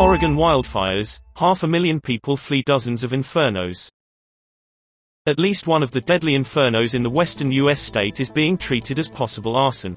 Oregon wildfires, half a million people flee dozens of infernos. At least one of the deadly infernos in the western U.S. state is being treated as possible arson.